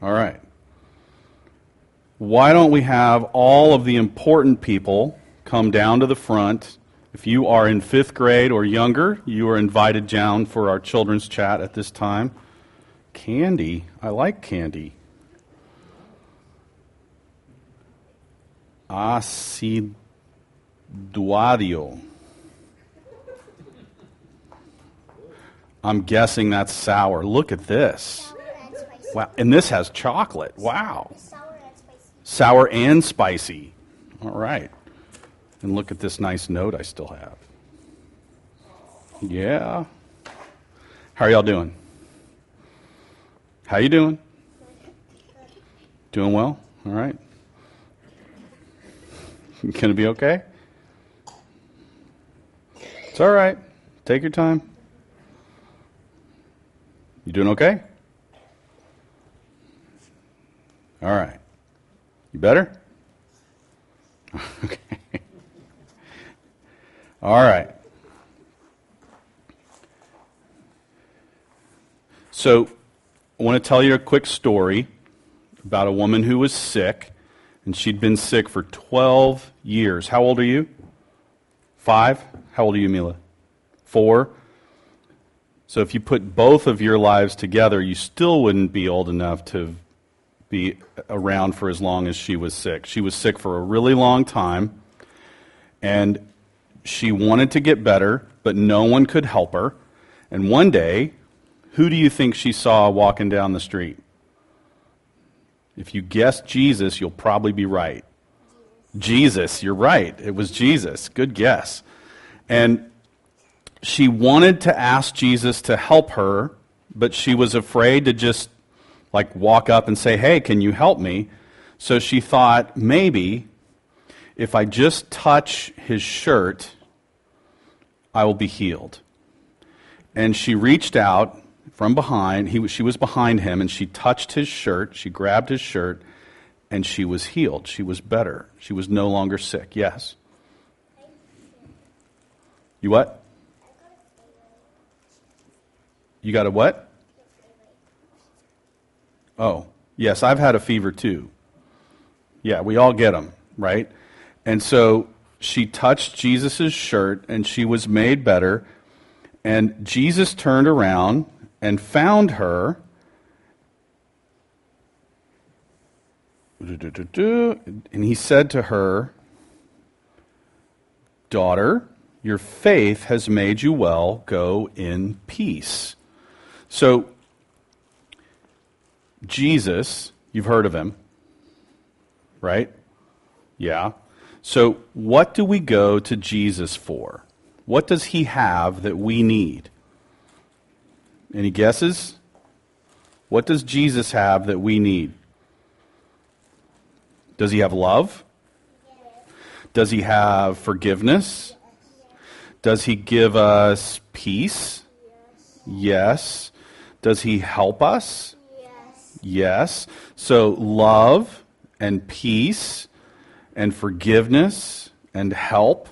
All right. Why don't we have all of the important people come down to the front? If you are in fifth grade or younger, you are invited down for our children's chat at this time. Candy. I like candy. Aciduadio. I'm guessing that's sour. Look at this. Wow. And this has chocolate. Wow. Sour and spicy. All right. And look at this nice note I still have. Yeah. How are y'all doing? How you doing? Doing well? All right. Gonna be okay? It's all right. Take your time. You doing okay? All right. You better? okay. All right. So, I want to tell you a quick story about a woman who was sick, and she'd been sick for 12 years. How old are you? Five? How old are you, Mila? Four? So, if you put both of your lives together, you still wouldn't be old enough to be around for as long as she was sick. She was sick for a really long time, and she wanted to get better, but no one could help her. And one day, who do you think she saw walking down the street? If you guess Jesus, you'll probably be right. Jesus, you're right. It was Jesus. Good guess. And she wanted to ask Jesus to help her, but she was afraid to just like walk up and say, Hey, can you help me? So she thought, maybe if I just touch his shirt, I will be healed. And she reached out from behind. He, she was behind him, and she touched his shirt. She grabbed his shirt, and she was healed. She was better. She was no longer sick. Yes? You what? You got a what? Oh, yes, I've had a fever too. Yeah, we all get them, right? And so she touched Jesus' shirt and she was made better. And Jesus turned around and found her. And he said to her, Daughter, your faith has made you well. Go in peace. So, Jesus, you've heard of him, right? Yeah. So, what do we go to Jesus for? What does he have that we need? Any guesses? What does Jesus have that we need? Does he have love? Does he have forgiveness? Does he give us peace? Yes. Does he help us? Yes. So, love and peace and forgiveness and help,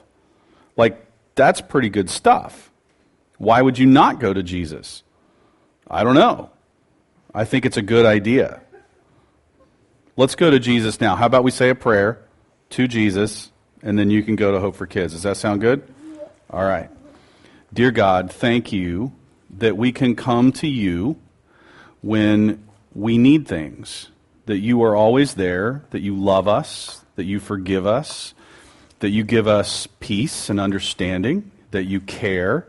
like, that's pretty good stuff. Why would you not go to Jesus? I don't know. I think it's a good idea. Let's go to Jesus now. How about we say a prayer to Jesus, and then you can go to Hope for Kids. Does that sound good? All right. Dear God, thank you that we can come to you when we need things, that you are always there, that you love us, that you forgive us, that you give us peace and understanding, that you care,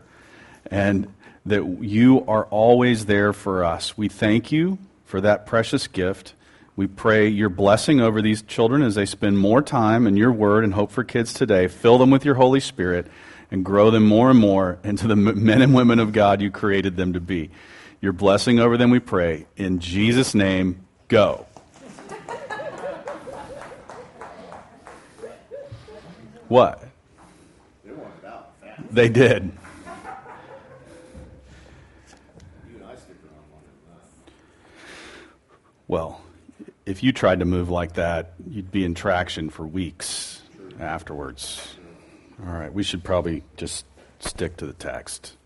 and that you are always there for us. We thank you for that precious gift. We pray your blessing over these children as they spend more time in your word and hope for kids today. Fill them with your Holy Spirit and grow them more and more into the men and women of God you created them to be your blessing over them, we pray. In Jesus' name, go. What? They did. Well, if you tried to move like that, you'd be in traction for weeks afterwards. All right, we should probably just stick to the text.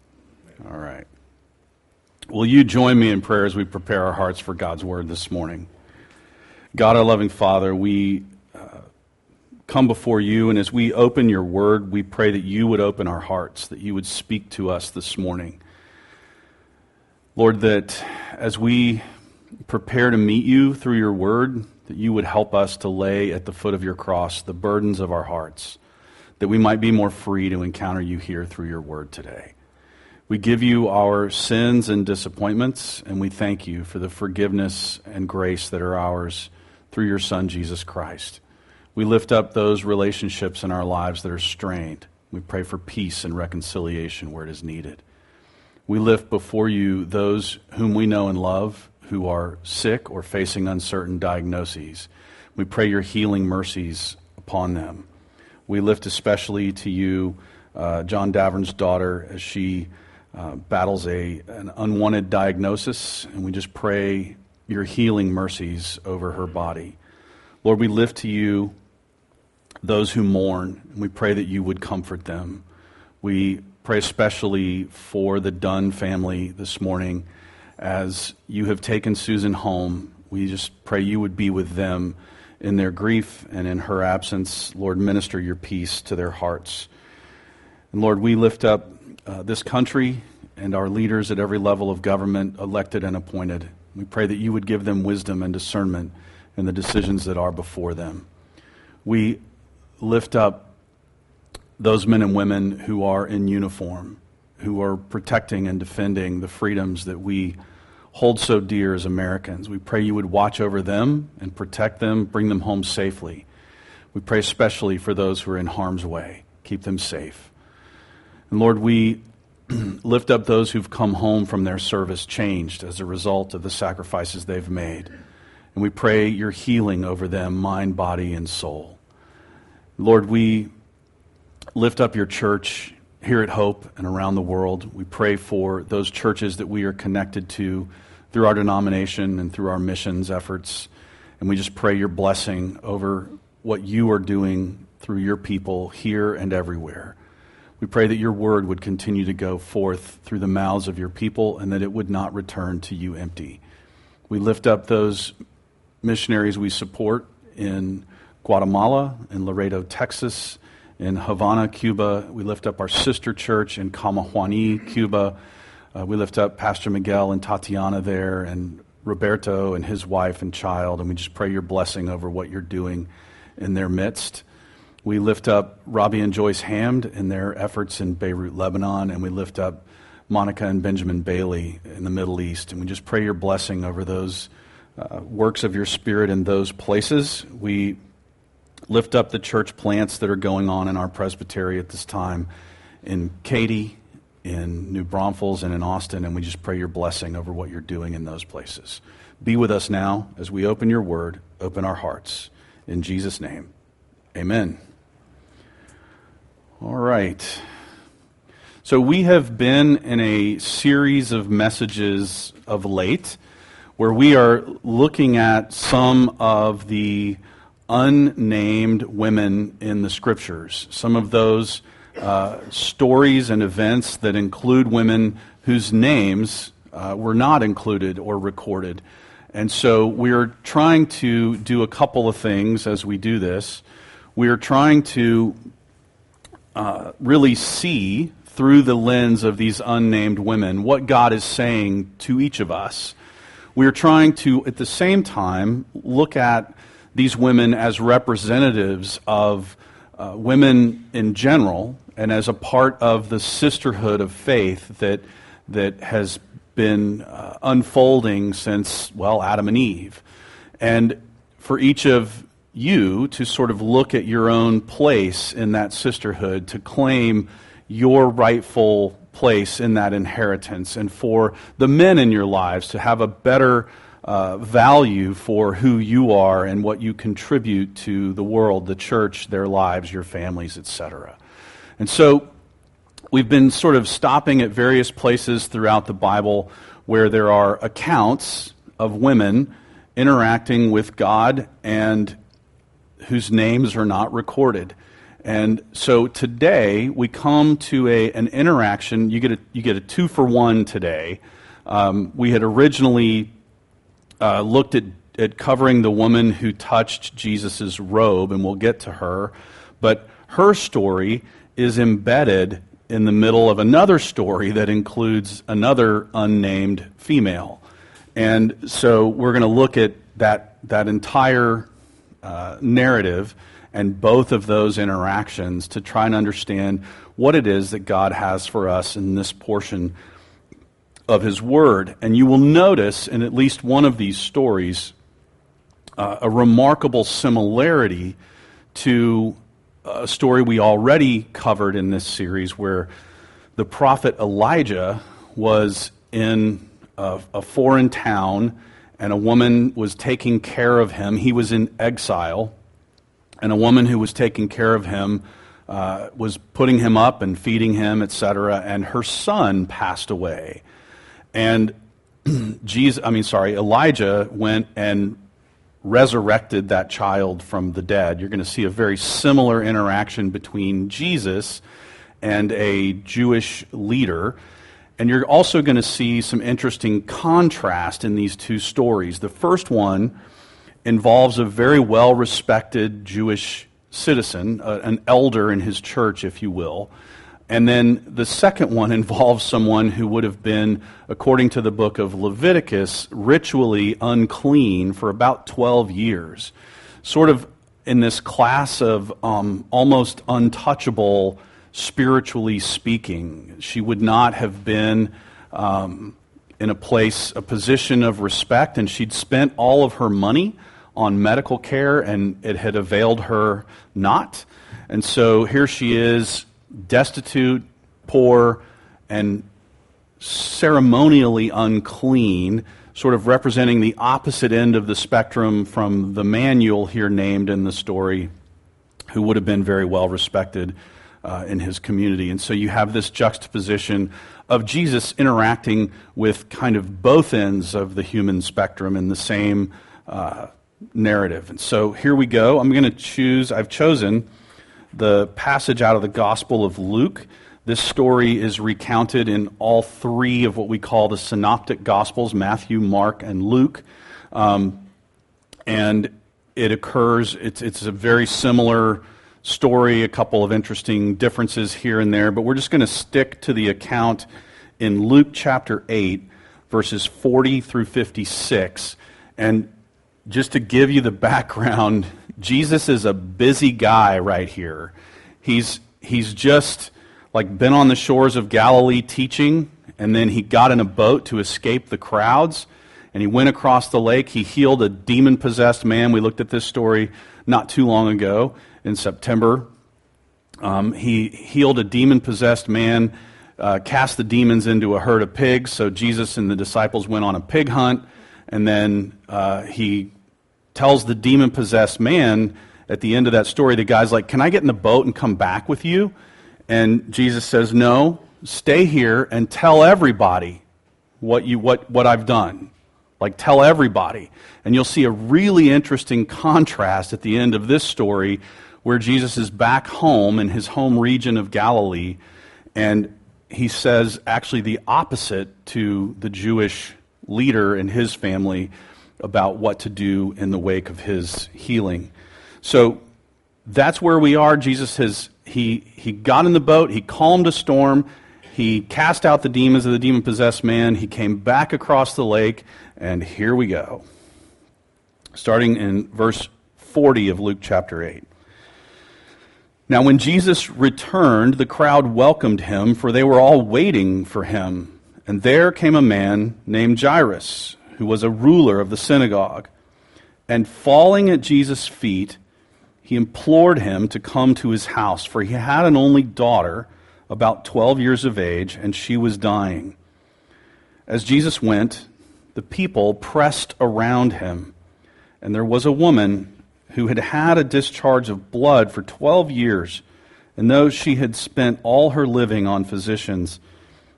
All right. Will you join me in prayer as we prepare our hearts for God's word this morning? God, our loving Father, we uh, come before you, and as we open your word, we pray that you would open our hearts, that you would speak to us this morning. Lord, that as we prepare to meet you through your word, that you would help us to lay at the foot of your cross the burdens of our hearts, that we might be more free to encounter you here through your word today. We give you our sins and disappointments, and we thank you for the forgiveness and grace that are ours through your Son, Jesus Christ. We lift up those relationships in our lives that are strained. We pray for peace and reconciliation where it is needed. We lift before you those whom we know and love who are sick or facing uncertain diagnoses. We pray your healing mercies upon them. We lift especially to you uh, John Davern's daughter as she uh, battles a, an unwanted diagnosis, and we just pray your healing mercies over her body. Lord, we lift to you those who mourn, and we pray that you would comfort them. We pray especially for the Dunn family this morning as you have taken Susan home. We just pray you would be with them in their grief and in her absence. Lord, minister your peace to their hearts. And Lord, we lift up uh, this country and our leaders at every level of government, elected and appointed. We pray that you would give them wisdom and discernment in the decisions that are before them. We lift up those men and women who are in uniform, who are protecting and defending the freedoms that we hold so dear as Americans. We pray you would watch over them and protect them, bring them home safely. We pray especially for those who are in harm's way. Keep them safe. And Lord, we lift up those who've come home from their service changed as a result of the sacrifices they've made. And we pray your healing over them, mind, body, and soul. Lord, we lift up your church here at Hope and around the world. We pray for those churches that we are connected to through our denomination and through our missions efforts. And we just pray your blessing over what you are doing through your people here and everywhere. We pray that your word would continue to go forth through the mouths of your people and that it would not return to you empty. We lift up those missionaries we support in Guatemala, in Laredo, Texas, in Havana, Cuba. We lift up our sister church in Camajuani, Cuba. Uh, we lift up Pastor Miguel and Tatiana there, and Roberto and his wife and child, and we just pray your blessing over what you're doing in their midst. We lift up Robbie and Joyce Hamd in their efforts in Beirut, Lebanon, and we lift up Monica and Benjamin Bailey in the Middle East. And we just pray your blessing over those uh, works of your Spirit in those places. We lift up the church plants that are going on in our presbytery at this time in Katy, in New Braunfels, and in Austin, and we just pray your blessing over what you're doing in those places. Be with us now as we open your word, open our hearts. In Jesus' name, amen. All right. So we have been in a series of messages of late where we are looking at some of the unnamed women in the scriptures, some of those uh, stories and events that include women whose names uh, were not included or recorded. And so we're trying to do a couple of things as we do this. We are trying to uh, really see through the lens of these unnamed women what God is saying to each of us. We are trying to, at the same time, look at these women as representatives of uh, women in general and as a part of the sisterhood of faith that, that has been uh, unfolding since, well, Adam and Eve. And for each of you to sort of look at your own place in that sisterhood, to claim your rightful place in that inheritance, and for the men in your lives to have a better uh, value for who you are and what you contribute to the world, the church, their lives, your families, etc. And so we've been sort of stopping at various places throughout the Bible where there are accounts of women interacting with God and whose names are not recorded. And so today we come to a, an interaction. You get a, you get a two for one today. Um, we had originally uh, looked at at covering the woman who touched Jesus' robe, and we'll get to her. But her story is embedded in the middle of another story that includes another unnamed female. And so we're going to look at that, that entire uh, narrative and both of those interactions to try and understand what it is that God has for us in this portion of His Word. And you will notice in at least one of these stories uh, a remarkable similarity to a story we already covered in this series where the prophet Elijah was in a, a, foreign town and a woman was taking care of him. He was in exile, and a woman who was taking care of him uh, was putting him up and feeding him, etc. And her son passed away, and Jesus, I mean, sorry, Elijah went and resurrected that child from the dead. You're going to see a very similar interaction between Jesus and a Jewish leader. And you're also going to see some interesting contrast in these two stories. The first one involves a very well respected Jewish citizen, an elder in his church, if you will, and then the second one involves someone who would have been, according to the book of Leviticus, ritually unclean for about 12 years. Sort of in this class of um, almost untouchable, spiritually speaking. She would not have been um, in a place, a position of respect, and she'd spent all of her money on medical care, and it had availed her not. And so here she is destitute, poor, and ceremonially unclean, sort of representing the opposite end of the spectrum from the man you'll hear named in the story, who would have been very well respected uh, in his community. And so you have this juxtaposition of Jesus interacting with kind of both ends of the human spectrum in the same uh, narrative. And so here we go. I'm going to choose, I've chosen the passage out of the Gospel of Luke. This story is recounted in all three of what we call the synoptic Gospels Matthew, Mark, and Luke. Um, and it occurs, it's, it's a very similar story, a couple of interesting differences here and there, but we're just going to stick to the account in Luke chapter 8, verses 40 through 56. And just to give you the background, Jesus is a busy guy right here. He's, he's just like been on the shores of Galilee teaching, and then he got in a boat to escape the crowds, and he went across the lake. He healed a demon possessed man. We looked at this story not too long ago in September. Um, he healed a demon possessed man, uh, cast the demons into a herd of pigs. So Jesus and the disciples went on a pig hunt. And then uh, he tells the demon possessed man at the end of that story, the guy's like, Can I get in the boat and come back with you? And Jesus says, No, stay here and tell everybody what, you, what, what I've done. Like, tell everybody. And you'll see a really interesting contrast at the end of this story where Jesus is back home in his home region of Galilee, and he says actually the opposite to the Jewish leader and his family about what to do in the wake of his healing. So that's where we are. Jesus has he he got in the boat, he calmed a storm, he cast out the demons of the demon possessed man, he came back across the lake, and here we go. Starting in verse 40 of Luke chapter 8. Now, when Jesus returned, the crowd welcomed him, for they were all waiting for him. And there came a man named Jairus who was a ruler of the synagogue. And falling at Jesus' feet, he implored him to come to his house, for he had an only daughter, about 12 years of age, and she was dying. As Jesus went, the people pressed around him, and there was a woman who had had a discharge of blood for 12 years, and though she had spent all her living on physicians,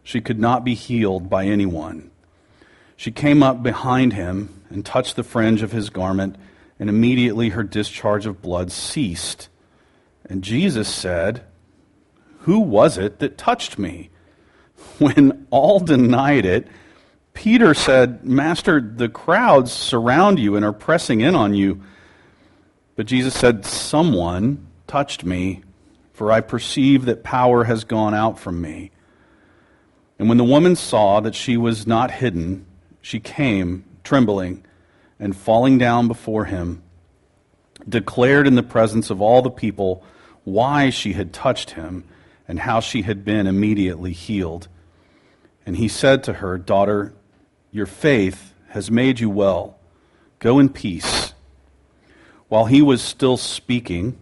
she could not be healed by anyone. She came up behind him and touched the fringe of his garment, and immediately her discharge of blood ceased. And Jesus said, Who was it that touched me? When all denied it, Peter said, Master, the crowds surround you and are pressing in on you. But Jesus said, Someone touched me, for I perceive that power has gone out from me. And when the woman saw that she was not hidden, she came, trembling, and falling down before him, declared in the presence of all the people why she had touched him and how she had been immediately healed. And he said to her, Daughter, your faith has made you well. Go in peace. While he was still speaking,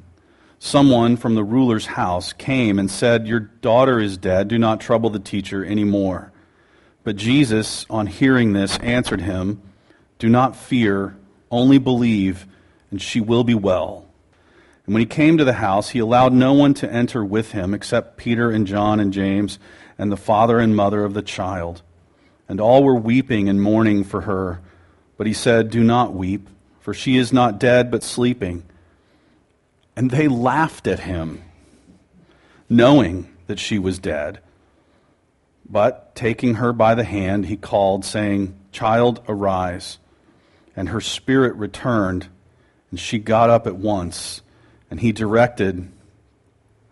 someone from the ruler's house came and said, Your daughter is dead. Do not trouble the teacher any more. But Jesus, on hearing this, answered him, Do not fear, only believe, and she will be well. And when he came to the house, he allowed no one to enter with him except Peter and John and James and the father and mother of the child. And all were weeping and mourning for her. But he said, Do not weep, for she is not dead, but sleeping. And they laughed at him, knowing that she was dead. But taking her by the hand, he called, saying, Child, arise. And her spirit returned, and she got up at once and he directed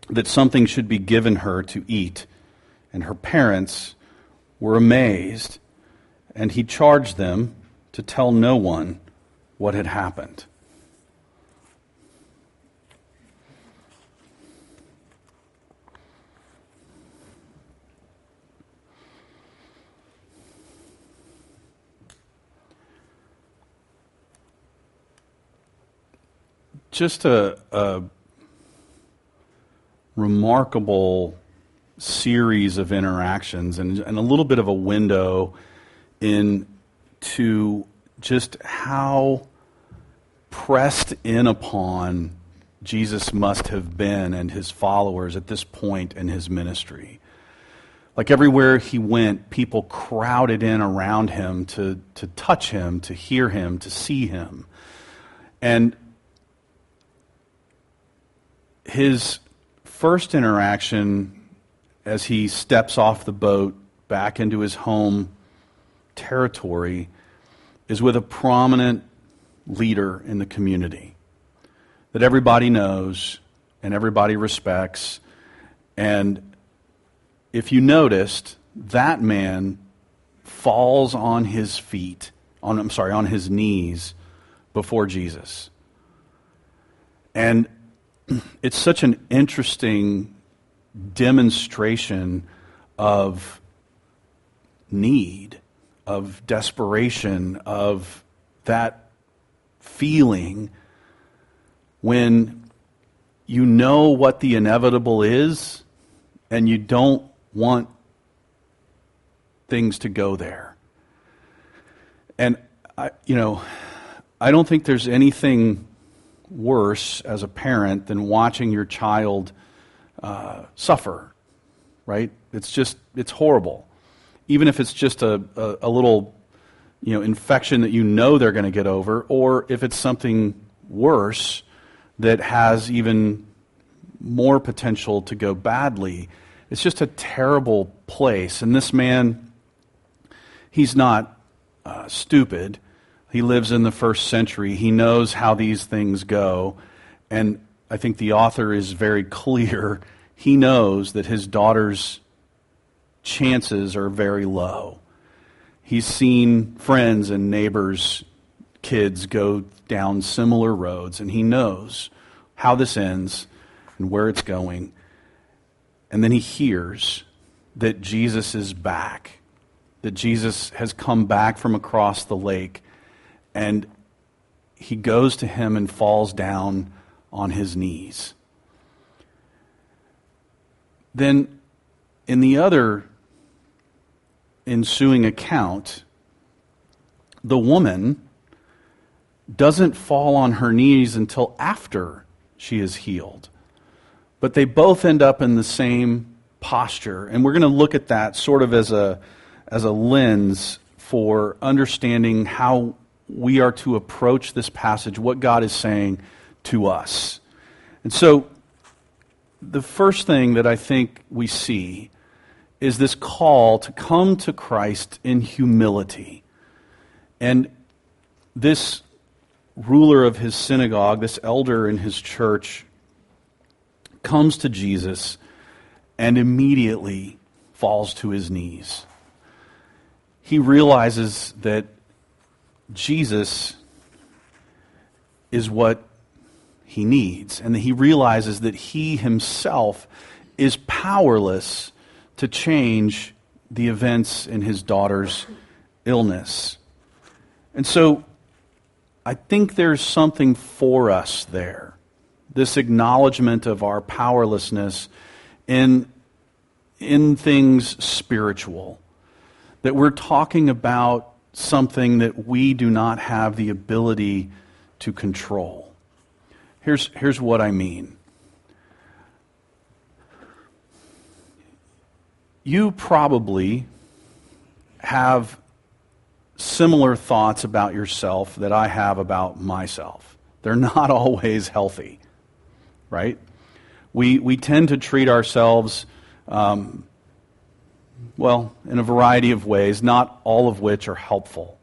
that something should be given her to eat. And her parents were amazed, and he charged them to tell no one what had happened. just a, a remarkable series of interactions and, and a little bit of a window into just how pressed in upon Jesus must have been and his followers at this point in his ministry. Like everywhere he went, people crowded in around him to, to touch him, to hear him, to see him. And his first interaction as he steps off the boat back into his home territory is with a prominent leader in the community that everybody knows and everybody respects. And if you noticed, that man falls on his feet, on, I'm sorry, on his knees before Jesus. And it's such an interesting demonstration of need, of desperation, of that feeling when you know what the inevitable is and you don't want things to go there. And I, you know, I don't think there's anything worse as a parent than watching your child uh, suffer, right? It's just, it's horrible. Even if it's just a, a, a little you know, infection that you know they're going to get over, or if it's something worse that has even more potential to go badly. It's just a terrible place. And this man, he's not uh, stupid. He lives in the first century. He knows how these things go. And I think the author is very clear. He knows that his daughter's chances are very low. He's seen friends and neighbors' kids go down similar roads, and he knows how this ends and where it's going. And then he hears that Jesus is back, that Jesus has come back from across the lake and he goes to him and falls down on his knees. Then, in the other ensuing account, the woman doesn't fall on her knees until after she is healed. But they both end up in the same posture. And we're going to look at that sort of as a, as a lens for understanding how we are to approach this passage, what God is saying to us. And so, the first thing that I think we see is this call to come to Christ in humility. And this ruler of his synagogue, this elder in his church, comes to Jesus and immediately falls to his knees. He realizes that Jesus is what he needs, and he realizes that he himself is powerless to change the events in his daughter's illness. And so I think there's something for us there. This acknowledgement of our powerlessness in, in things spiritual. That we're talking about something that we do not have the ability to control. Here's, here's what I mean. You probably have similar thoughts about yourself that I have about myself. They're not always healthy, right? We, we tend to treat ourselves, um, well, in a variety of ways, not all of which are helpful.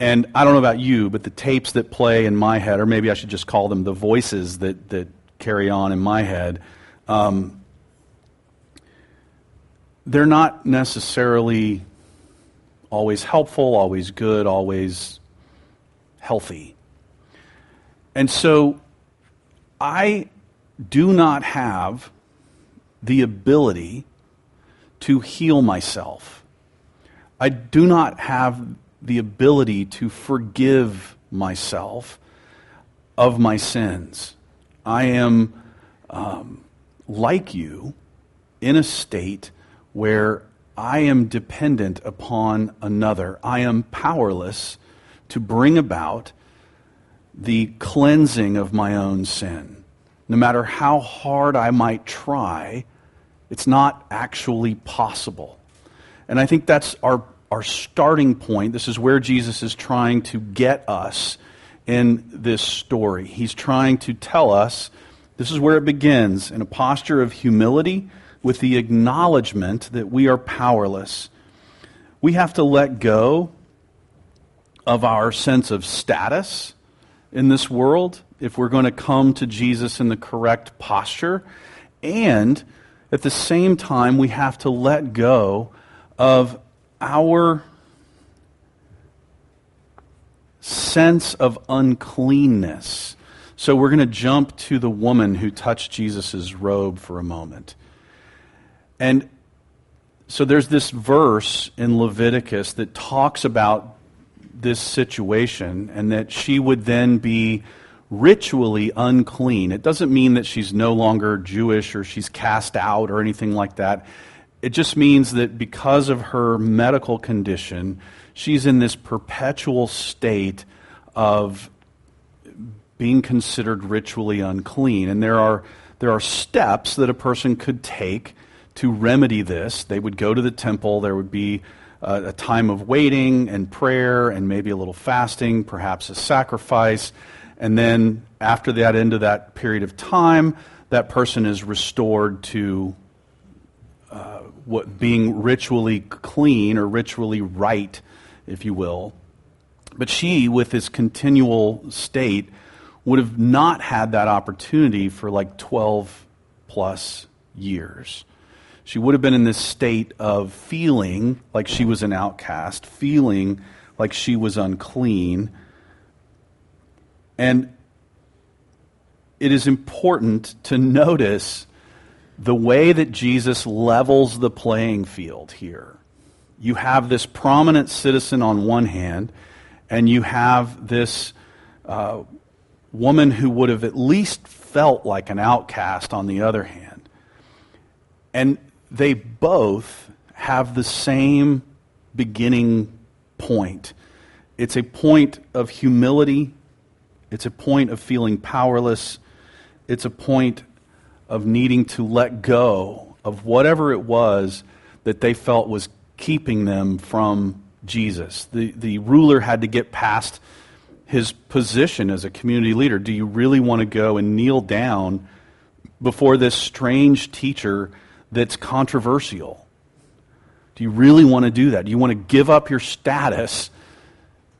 And I don't know about you, but the tapes that play in my head, or maybe I should just call them the voices that, that carry on in my head, um, they're not necessarily always helpful, always good, always healthy. And so I do not have the ability to heal myself. I do not have the ability to forgive myself of my sins. I am um, like you in a state where I am dependent upon another. I am powerless to bring about the cleansing of my own sin. No matter how hard I might try, it's not actually possible. And I think that's our, our starting point. This is where Jesus is trying to get us in this story. He's trying to tell us this is where it begins in a posture of humility with the acknowledgement that we are powerless. We have to let go of our sense of status in this world if we're going to come to Jesus in the correct posture. And at the same time, we have to let go of our sense of uncleanness. So we're going to jump to the woman who touched Jesus' robe for a moment. And so there's this verse in Leviticus that talks about this situation and that she would then be ritually unclean. It doesn't mean that she's no longer Jewish or she's cast out or anything like that. It just means that because of her medical condition, she's in this perpetual state of being considered ritually unclean. And there are, there are steps that a person could take to remedy this, they would go to the temple. There would be a, a time of waiting and prayer and maybe a little fasting, perhaps a sacrifice. And then after that end of that period of time, that person is restored to uh, what being ritually clean or ritually right, if you will. But she, with this continual state, would have not had that opportunity for like 12 plus years. She would have been in this state of feeling like she was an outcast, feeling like she was unclean. And it is important to notice the way that Jesus levels the playing field here. You have this prominent citizen on one hand, and you have this uh, woman who would have at least felt like an outcast on the other hand. And they both have the same beginning point. It's a point of humility, it's a point of feeling powerless, it's a point of needing to let go of whatever it was that they felt was keeping them from Jesus. The, the ruler had to get past his position as a community leader. Do you really want to go and kneel down before this strange teacher? That's controversial. Do you really want to do that? Do you want to give up your status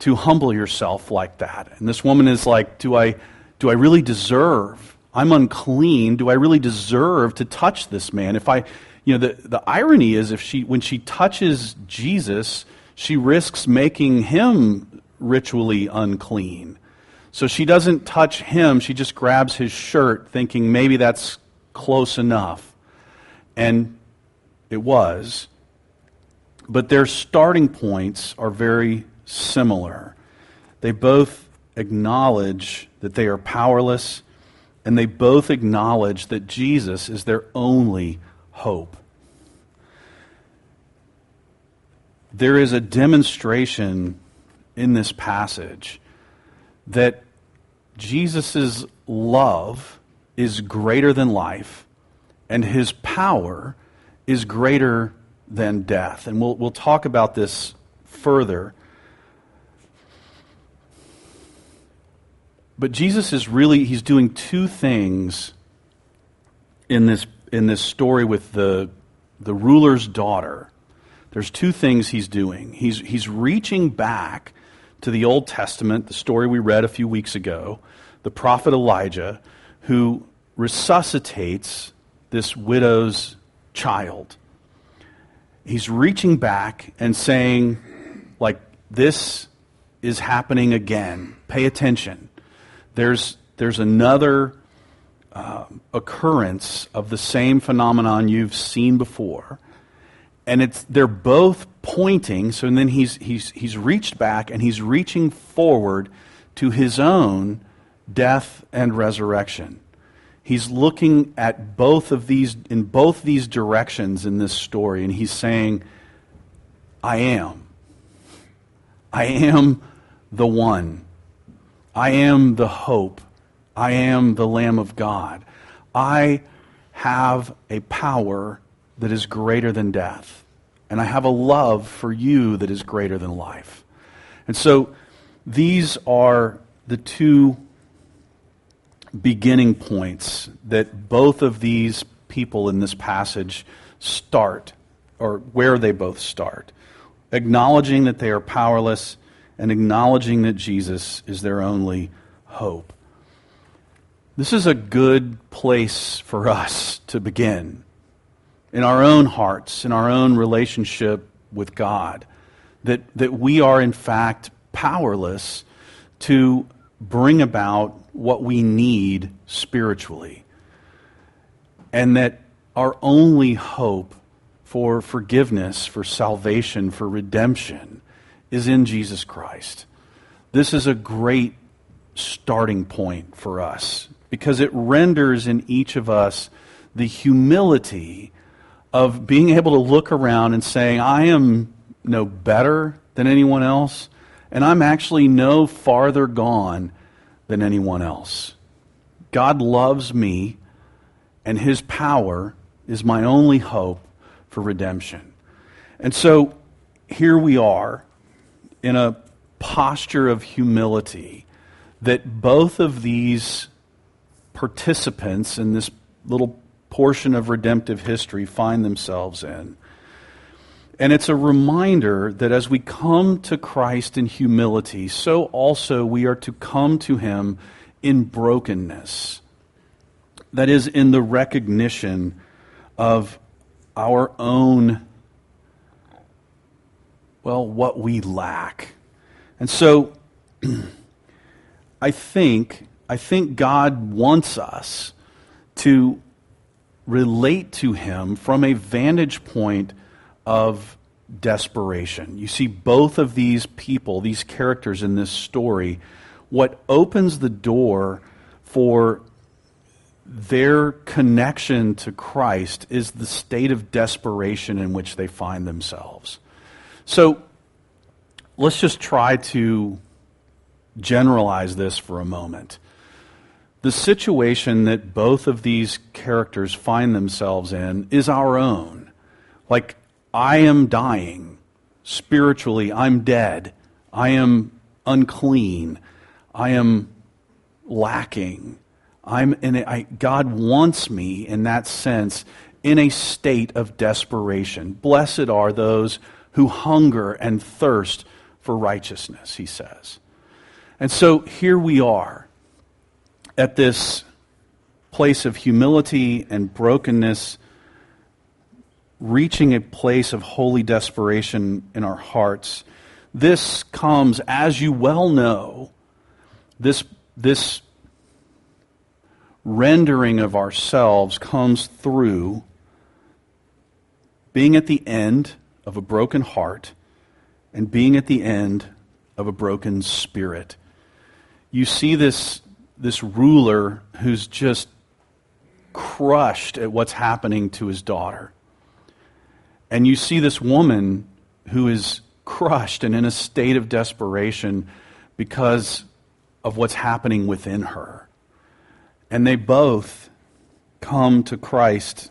to humble yourself like that? And this woman is like, Do I, do I really deserve? I'm unclean. Do I really deserve to touch this man? If I, you know, the, the irony is if she, when she touches Jesus, she risks making him ritually unclean. So she doesn't touch him, she just grabs his shirt, thinking maybe that's close enough. And it was. But their starting points are very similar. They both acknowledge that they are powerless, and they both acknowledge that Jesus is their only hope. There is a demonstration in this passage that Jesus' love is greater than life and his power is greater than death. And we'll, we'll talk about this further. But Jesus is really, he's doing two things in this, in this story with the, the ruler's daughter. There's two things he's doing. He's, he's reaching back to the Old Testament, the story we read a few weeks ago, the prophet Elijah, who resuscitates this widow's child. He's reaching back and saying, like, this is happening again. Pay attention. There's, there's another uh, occurrence of the same phenomenon you've seen before and it's they're both pointing so and then he's he's he's reached back and he's reaching forward to his own death and resurrection he's looking at both of these in both these directions in this story and he's saying i am i am the one i am the hope i am the lamb of god i have a power that is greater than death. And I have a love for you that is greater than life. And so these are the two beginning points that both of these people in this passage start, or where they both start. Acknowledging that they are powerless and acknowledging that Jesus is their only hope. This is a good place for us to begin in our own hearts, in our own relationship with God, that, that we are in fact powerless to bring about what we need spiritually. And that our only hope for forgiveness, for salvation, for redemption is in Jesus Christ. This is a great starting point for us because it renders in each of us the humility of being able to look around and saying, I am no better than anyone else, and I'm actually no farther gone than anyone else. God loves me, and His power is my only hope for redemption. And so here we are in a posture of humility that both of these participants in this little portion of redemptive history find themselves in. And it's a reminder that as we come to Christ in humility, so also we are to come to Him in brokenness. That is, in the recognition of our own, well, what we lack. And so I think, I think God wants us to relate to him from a vantage point of desperation. You see both of these people, these characters in this story, what opens the door for their connection to Christ is the state of desperation in which they find themselves. So let's just try to generalize this for a moment the situation that both of these characters find themselves in is our own. Like, I am dying. Spiritually, I'm dead. I am unclean. I am lacking. I'm, in I, God wants me in that sense in a state of desperation. Blessed are those who hunger and thirst for righteousness, he says. And so here we are at this place of humility and brokenness, reaching a place of holy desperation in our hearts. This comes, as you well know, this, this rendering of ourselves comes through being at the end of a broken heart and being at the end of a broken spirit. You see this, this ruler who's just crushed at what's happening to his daughter. And you see this woman who is crushed and in a state of desperation because of what's happening within her. And they both come to Christ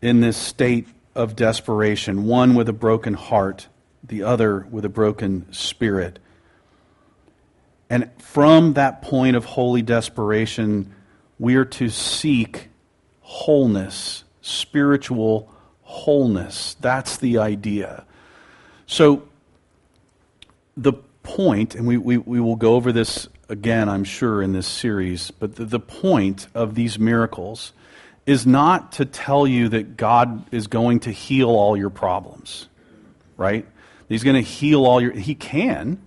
in this state of desperation, one with a broken heart, the other with a broken spirit. And from that point of holy desperation, we are to seek wholeness, spiritual wholeness. That's the idea. So, the point, and we, we, we will go over this again, I'm sure, in this series, but the, the point of these miracles is not to tell you that God is going to heal all your problems, right? He's going to heal all your. He can.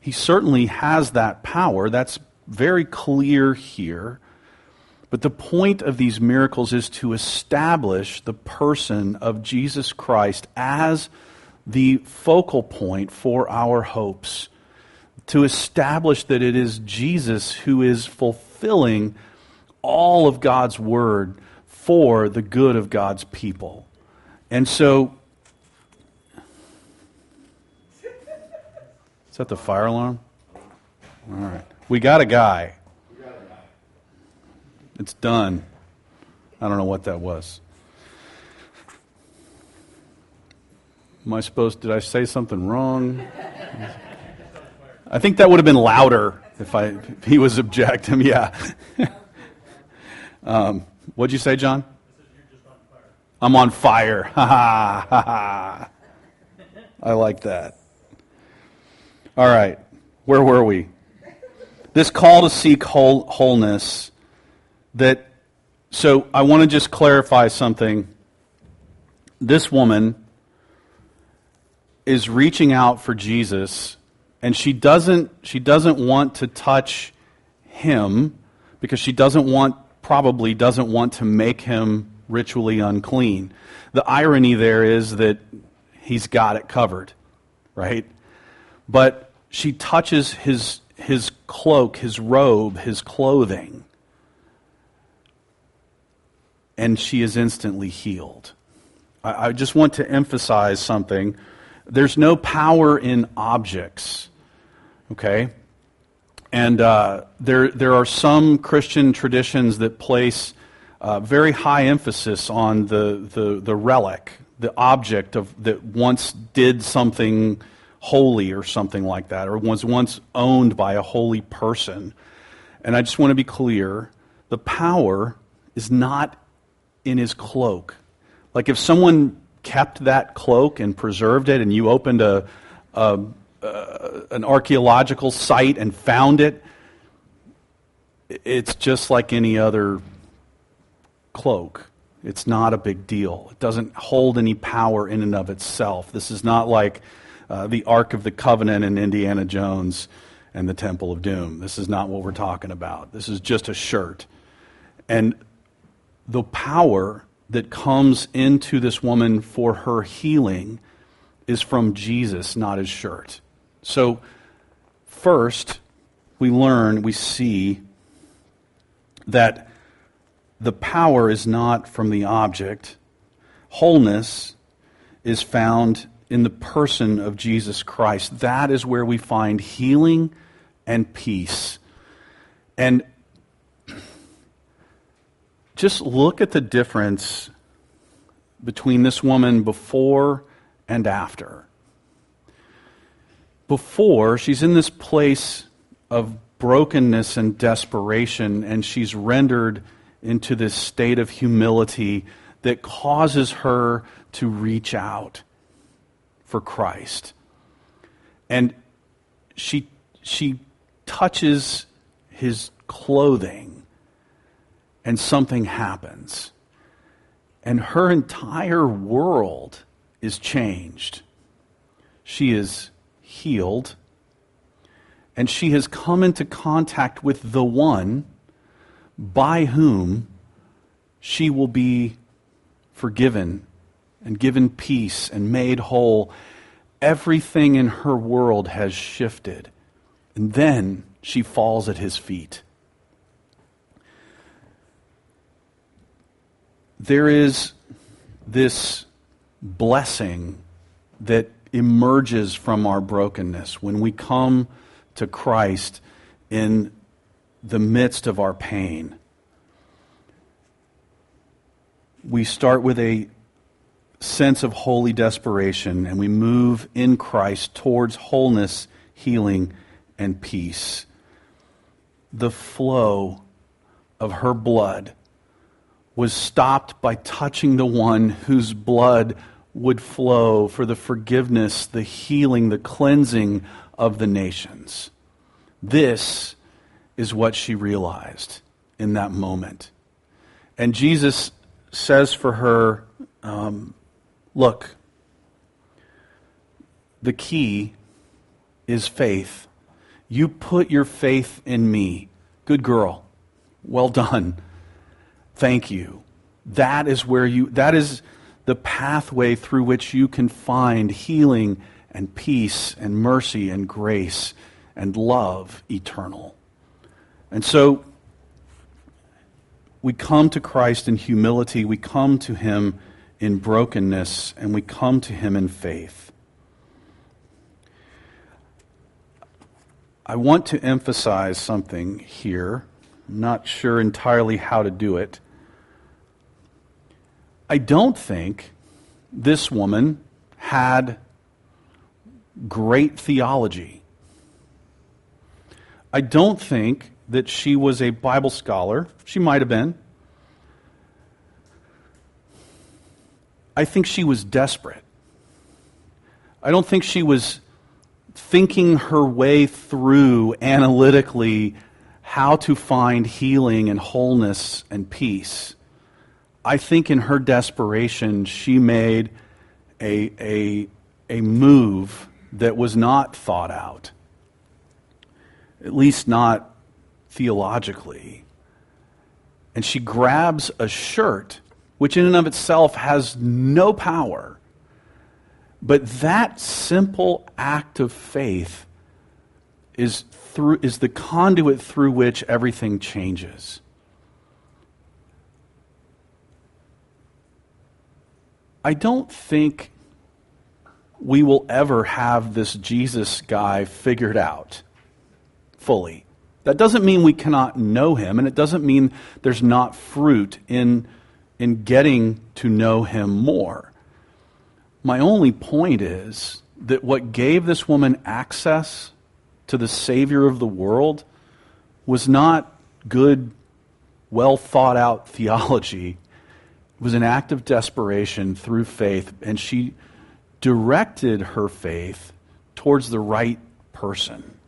He certainly has that power. That's very clear here. But the point of these miracles is to establish the person of Jesus Christ as the focal point for our hopes. To establish that it is Jesus who is fulfilling all of God's word for the good of God's people. And so, is that the fire alarm? All right. We got a guy. It's done. I don't know what that was. Am I supposed? Did I say something wrong? I think that would have been louder if I if he was objecting. Yeah. um, what'd you say, John? I'm on fire. Ha ha ha. I like that. All right. Where were we? This call to seek whole, wholeness that, so I want to just clarify something. This woman is reaching out for Jesus, and she doesn't, she doesn't want to touch him because she doesn't want, probably doesn't want to make him ritually unclean. The irony there is that he's got it covered, right? But she touches his, his cloak, his robe, his clothing and she is instantly healed. I, I just want to emphasize something. There's no power in objects, okay? And uh, there, there are some Christian traditions that place uh, very high emphasis on the, the, the relic, the object of, that once did something holy or something like that, or was once owned by a holy person. And I just want to be clear the power is not in his cloak. Like if someone kept that cloak and preserved it, and you opened a, a an archaeological site and found it, it's just like any other cloak. It's not a big deal. It doesn't hold any power in and of itself. This is not like uh, the Ark of the Covenant in Indiana Jones and the Temple of Doom. This is not what we're talking about. This is just a shirt. And the power that comes into this woman for her healing is from Jesus, not his shirt. So, first, we learn, we see that the power is not from the object. Wholeness is found in the person of Jesus Christ. That is where we find healing and peace. And just look at the difference between this woman before and after. Before, she's in this place of brokenness and desperation, and she's rendered into this state of humility that causes her to reach out for Christ. And she, she touches his clothing, and something happens. And her entire world is changed. She is healed, and she has come into contact with the one by whom she will be forgiven and given peace and made whole. Everything in her world has shifted. And then she falls at his feet. There is this blessing that emerges from our brokenness when we come to Christ in the midst of our pain. We start with a sense of holy desperation and we move in Christ towards wholeness, healing, and peace. The flow of her blood was stopped by touching the one whose blood would flow for the forgiveness, the healing, the cleansing of the nations. This is what she realized in that moment. And Jesus says for her, um, Look, the key is faith. You put your faith in me. Good girl. Well done. Thank you. That is where you, that is the pathway through which you can find healing and peace and mercy and grace and love eternal. And so we come to Christ in humility. We come to him in brokenness and we come to Him in faith. I want to emphasize something here. I'm not sure entirely how to do it. I don't think this woman had great theology. I don't think that she was a Bible scholar. She might have been. I think she was desperate. I don't think she was thinking her way through analytically how to find healing and wholeness and peace. I think in her desperation, she made a, a, a move that was not thought out, at least not theologically. And she grabs a shirt which in and of itself has no power. But that simple act of faith is, through, is the conduit through which everything changes. I don't think we will ever have this Jesus guy figured out fully. That doesn't mean we cannot know him, and it doesn't mean there's not fruit in in getting to know him more. My only point is that what gave this woman access to the Savior of the world was not good, well thought out theology. Was an act of desperation through faith, and she directed her faith towards the right person.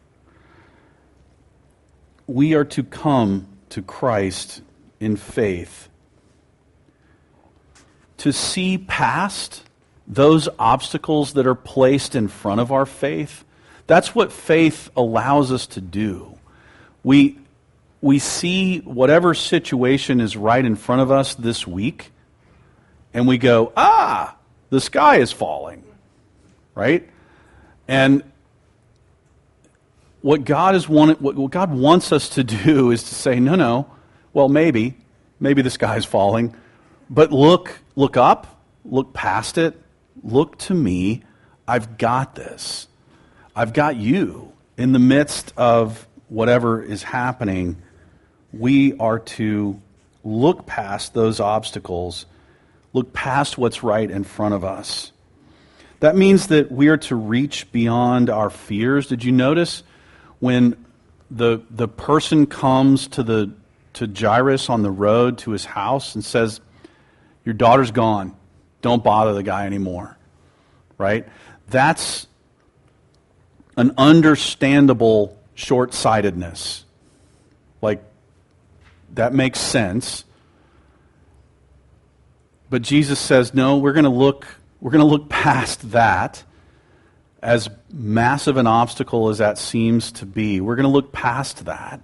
We are to come to Christ in faith to see past those obstacles that are placed in front of our faith. That's what faith allows us to do. We, we see whatever situation is right in front of us this week, and we go, ah, the sky is falling, right? And what God is wanted, what God wants us to do is to say, no, no, well, maybe, maybe the sky is falling, but look Look up, look past it, look to me. I've got this. I've got you. In the midst of whatever is happening, we are to look past those obstacles, look past what's right in front of us. That means that we are to reach beyond our fears. Did you notice when the, the person comes to, the, to Jairus on the road to his house and says, Your daughter's gone. Don't bother the guy anymore. Right? That's an understandable short sightedness. Like, that makes sense. But Jesus says, no, we're going to look, we're going to look past that as massive an obstacle as that seems to be. We're going to look past that.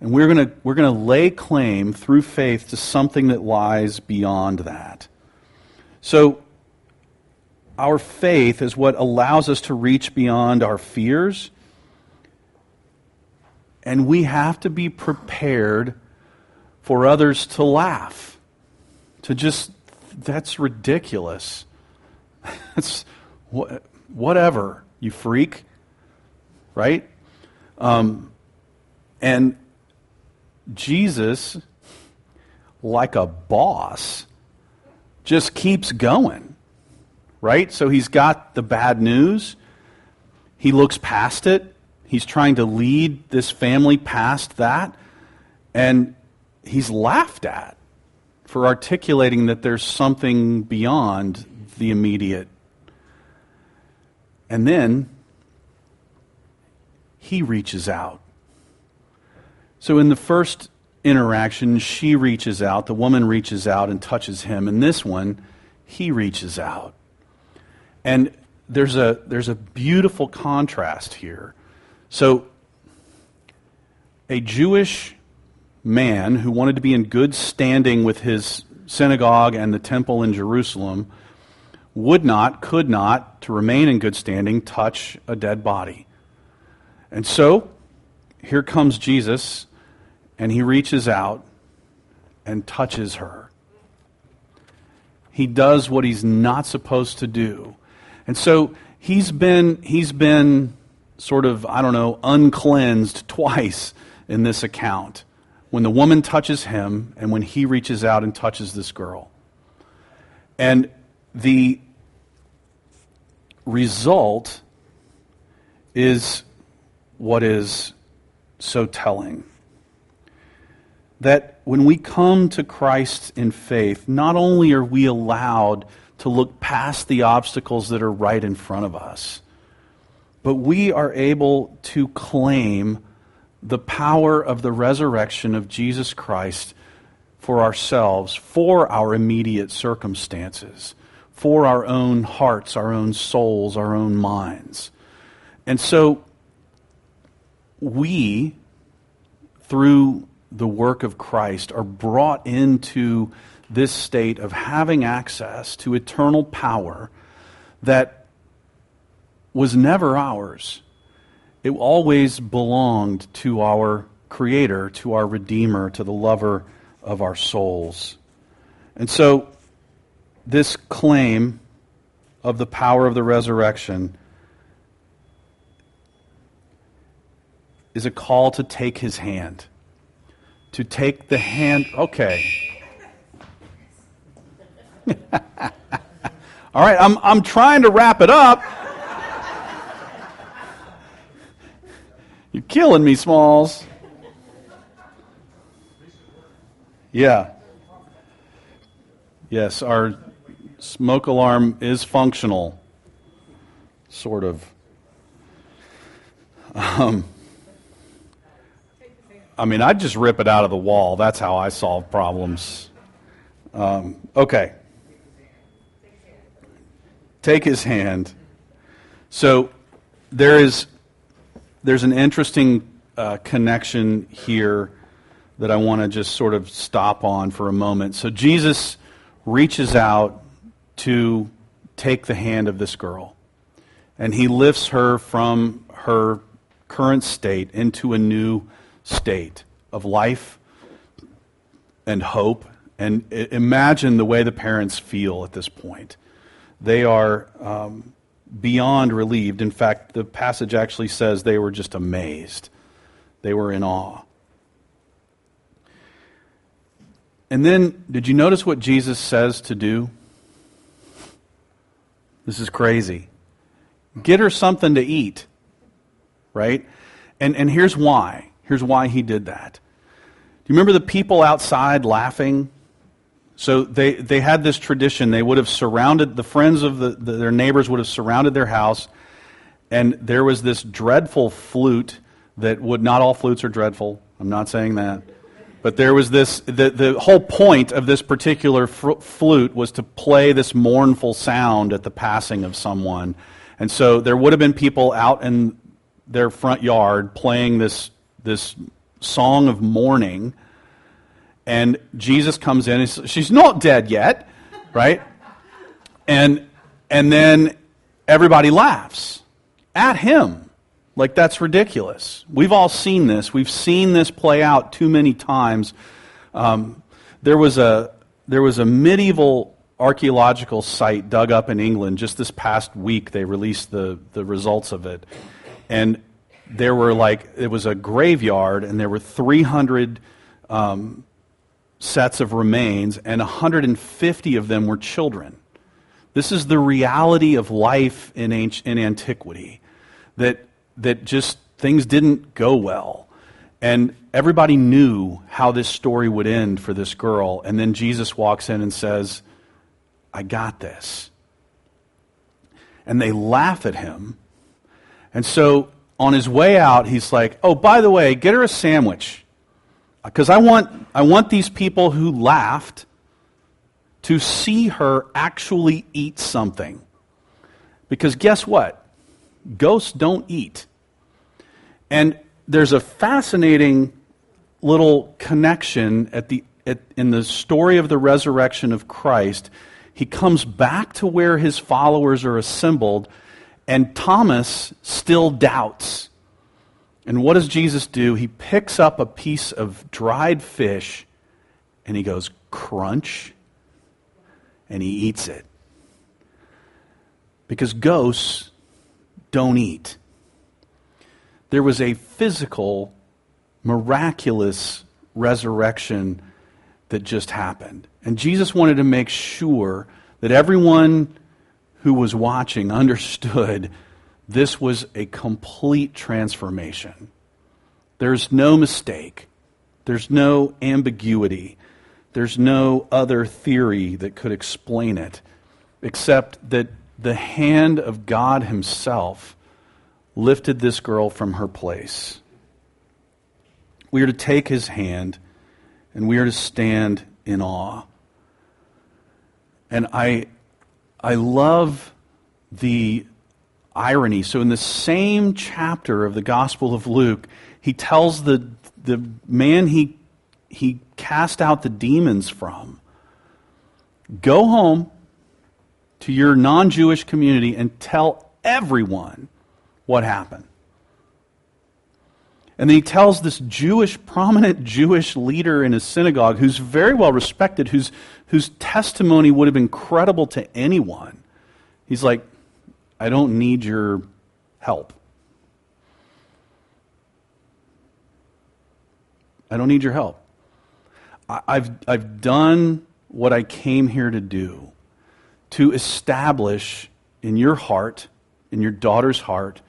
And we're going to, we're going to lay claim through faith to something that lies beyond that. So, our faith is what allows us to reach beyond our fears. And we have to be prepared for others to laugh, to just, that's ridiculous. That's whatever, you freak, right? Um, and Jesus, like a boss, just keeps going, right? So he's got the bad news. He looks past it. He's trying to lead this family past that. And he's laughed at for articulating that there's something beyond the immediate. And then he reaches out so in the first interaction, she reaches out, the woman reaches out and touches him. In this one, he reaches out. And there's a, there's a beautiful contrast here. So, a Jewish man who wanted to be in good standing with his synagogue and the temple in Jerusalem would not, could not, to remain in good standing, touch a dead body. And so, here comes Jesus and he reaches out and touches her. He does what he's not supposed to do. And so he's been, he's been sort of, I don't know, uncleansed twice in this account. When the woman touches him and when he reaches out and touches this girl. And the result is what is so telling that when we come to Christ in faith, not only are we allowed to look past the obstacles that are right in front of us, but we are able to claim the power of the resurrection of Jesus Christ for ourselves, for our immediate circumstances, for our own hearts, our own souls, our own minds. And so we, through the work of Christ are brought into this state of having access to eternal power that was never ours. It always belonged to our Creator, to our Redeemer, to the lover of our souls. And so, this claim of the power of the resurrection is a call to take his hand to take the hand. Okay. All right, I'm, I'm trying to wrap it up. You're killing me, Smalls. Yeah. Yes, our smoke alarm is functional. Sort of. Um, I mean, I'd just rip it out of the wall. That's how I solve problems. Um, okay. Take his hand. So there is there's an interesting uh, connection here that I want to just sort of stop on for a moment. So Jesus reaches out to take the hand of this girl, and he lifts her from her current state into a new state of life and hope. And imagine the way the parents feel at this point. They are um, beyond relieved. In fact, the passage actually says they were just amazed, they were in awe. And then, did you notice what Jesus says to do? This is crazy. Get her something to eat, right? And, and here's why. Here's why he did that. Do you remember the people outside laughing? So they, they had this tradition. They would have surrounded, the friends of the, the, their neighbors would have surrounded their house, and there was this dreadful flute that would, not all flutes are dreadful. I'm not saying that. But there was this, the, the whole point of this particular fr- flute was to play this mournful sound at the passing of someone. And so there would have been people out in their front yard playing this, this song of mourning and Jesus comes in and she's not dead yet, right? And and then everybody laughs at him. Like that's ridiculous. We've all seen this. We've seen this play out too many times. Um, there was a there was a medieval archaeological site dug up in England just this past week. They released the the results of it, and there were like it was a graveyard, and there were 300 um, sets of remains, and 150 of them were children. This is the reality of life in, in antiquity, that, that just things didn't go well. And everybody knew how this story would end for this girl. And then Jesus walks in and says, I got this. And they laugh at him. And so on his way out, he's like, Oh, by the way, get her a sandwich. Because I want, I want these people who laughed to see her actually eat something. Because guess what? Ghosts don't eat. And there's a fascinating little connection at the, at, in the story of the resurrection of Christ. He comes back to where his followers are assembled, and Thomas still doubts. And what does Jesus do? He picks up a piece of dried fish and he goes, crunch, and he eats it. Because ghosts don't eat. There was a physical, miraculous resurrection that just happened. And Jesus wanted to make sure that everyone who was watching understood this was a complete transformation. There's no mistake. There's no ambiguity. There's no other theory that could explain it except that the hand of God Himself lifted this girl from her place. We are to take His hand and we are to stand in awe. And I, I love the irony. So, in the same chapter of the Gospel of Luke, he tells the, the man he, he cast out the demons from go home to your non Jewish community and tell everyone what happened. And then he tells this Jewish, prominent Jewish leader in his synagogue, who's very well respected, whose, whose testimony would have been credible to anyone. He's like, I don't need your help. I don't need your help. I've, I've done what I came here to do to establish in your heart, in your daughter's heart,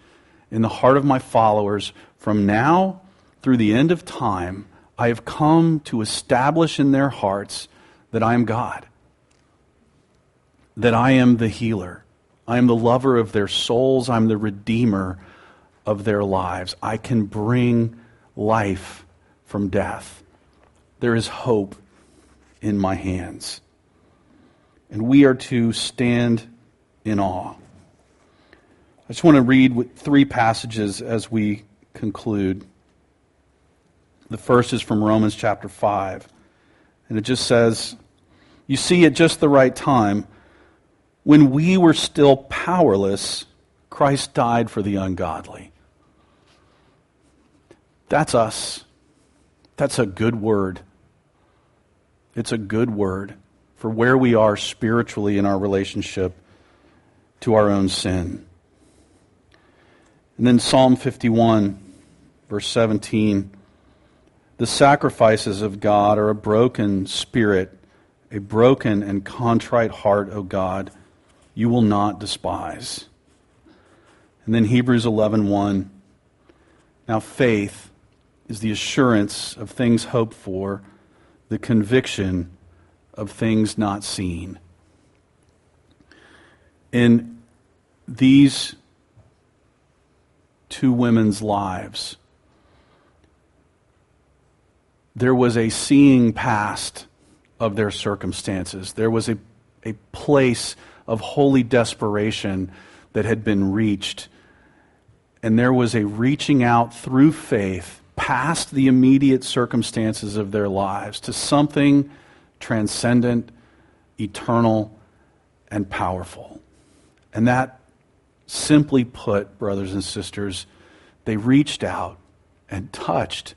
in the heart of my followers, from now through the end of time, I have come to establish in their hearts that I am God, that I am the healer, I am the lover of their souls. I'm the redeemer of their lives. I can bring life from death. There is hope in my hands. And we are to stand in awe. I just want to read three passages as we conclude. The first is from Romans chapter 5. And it just says, You see, at just the right time, when we were still powerless, Christ died for the ungodly. That's us. That's a good word. It's a good word for where we are spiritually in our relationship to our own sin. And then Psalm 51, verse 17 The sacrifices of God are a broken spirit, a broken and contrite heart, O God you will not despise. And then Hebrews 11:1 1, Now faith is the assurance of things hoped for, the conviction of things not seen. In these two women's lives, there was a seeing past of their circumstances. There was a, a place of holy desperation that had been reached. And there was a reaching out through faith past the immediate circumstances of their lives to something transcendent, eternal, and powerful. And that, simply put, brothers and sisters, they reached out and touched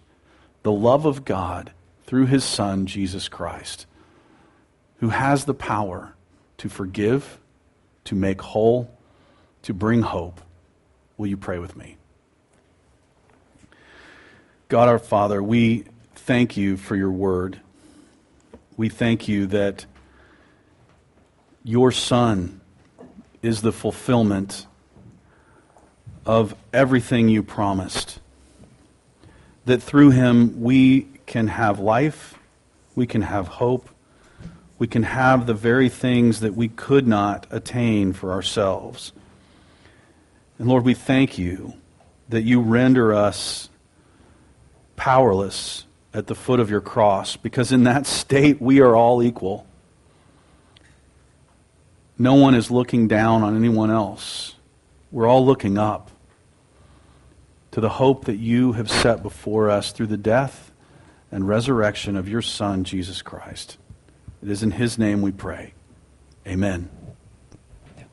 the love of God through his Son, Jesus Christ, who has the power to forgive, to make whole, to bring hope. Will you pray with me? God our Father, we thank you for your word. We thank you that your Son is the fulfillment of everything you promised. That through him we can have life, we can have hope, we can have the very things that we could not attain for ourselves. And Lord, we thank you that you render us powerless at the foot of your cross, because in that state we are all equal. No one is looking down on anyone else. We're all looking up to the hope that you have set before us through the death and resurrection of your Son, Jesus Christ. It is in his name we pray. Amen.